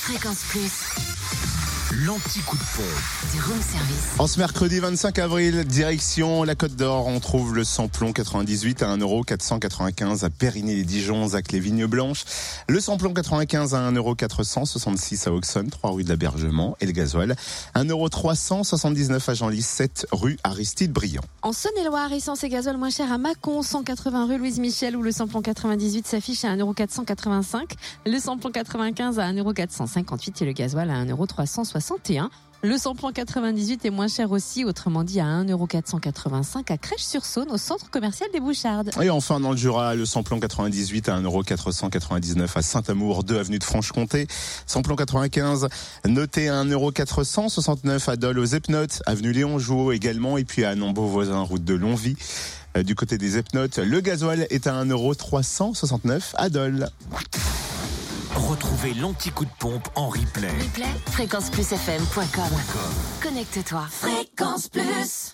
Fréquence Plus. L'anti-coup de. Du room service. En ce mercredi 25 avril, direction la Côte d'Or, on trouve le samplon 98 à 1,495€ à Périgny-les-Dijon, Zac les Vignes Blanches. Le samplon 95 à 1,466€ à Auxonne, 3 rue de l'Abergement. Et le gasoil, 1,379€ à Genlis, 7 rue Aristide Briand. En Saône-et-Loire, essence et gazole moins cher à Mâcon, 180 rue Louise Michel, où le samplon 98 s'affiche à 1,485€, le samplon 95 à 1,458€ et le gasoil à 1,361€. Le samplon 98 est moins cher aussi, autrement dit à 1,485€ à Crèche-sur-Saône, au centre commercial des Bouchardes. Et enfin, dans le Jura, le samplon 98 à 1,499€ à Saint-Amour, 2 avenue de Franche-Comté. Samplon 95, noté à 1,469€ à Dole aux Epnotes, avenue Léon Jouot également, et puis à Nombeau voisin, route de Longvie. Euh, Du côté des Epnotes, le gasoil est à 1,369€ à Dole. Retrouvez l'anti-coup de pompe en replay. Replay, fréquenceplusfm.com. Connecte-toi. Fréquence Plus.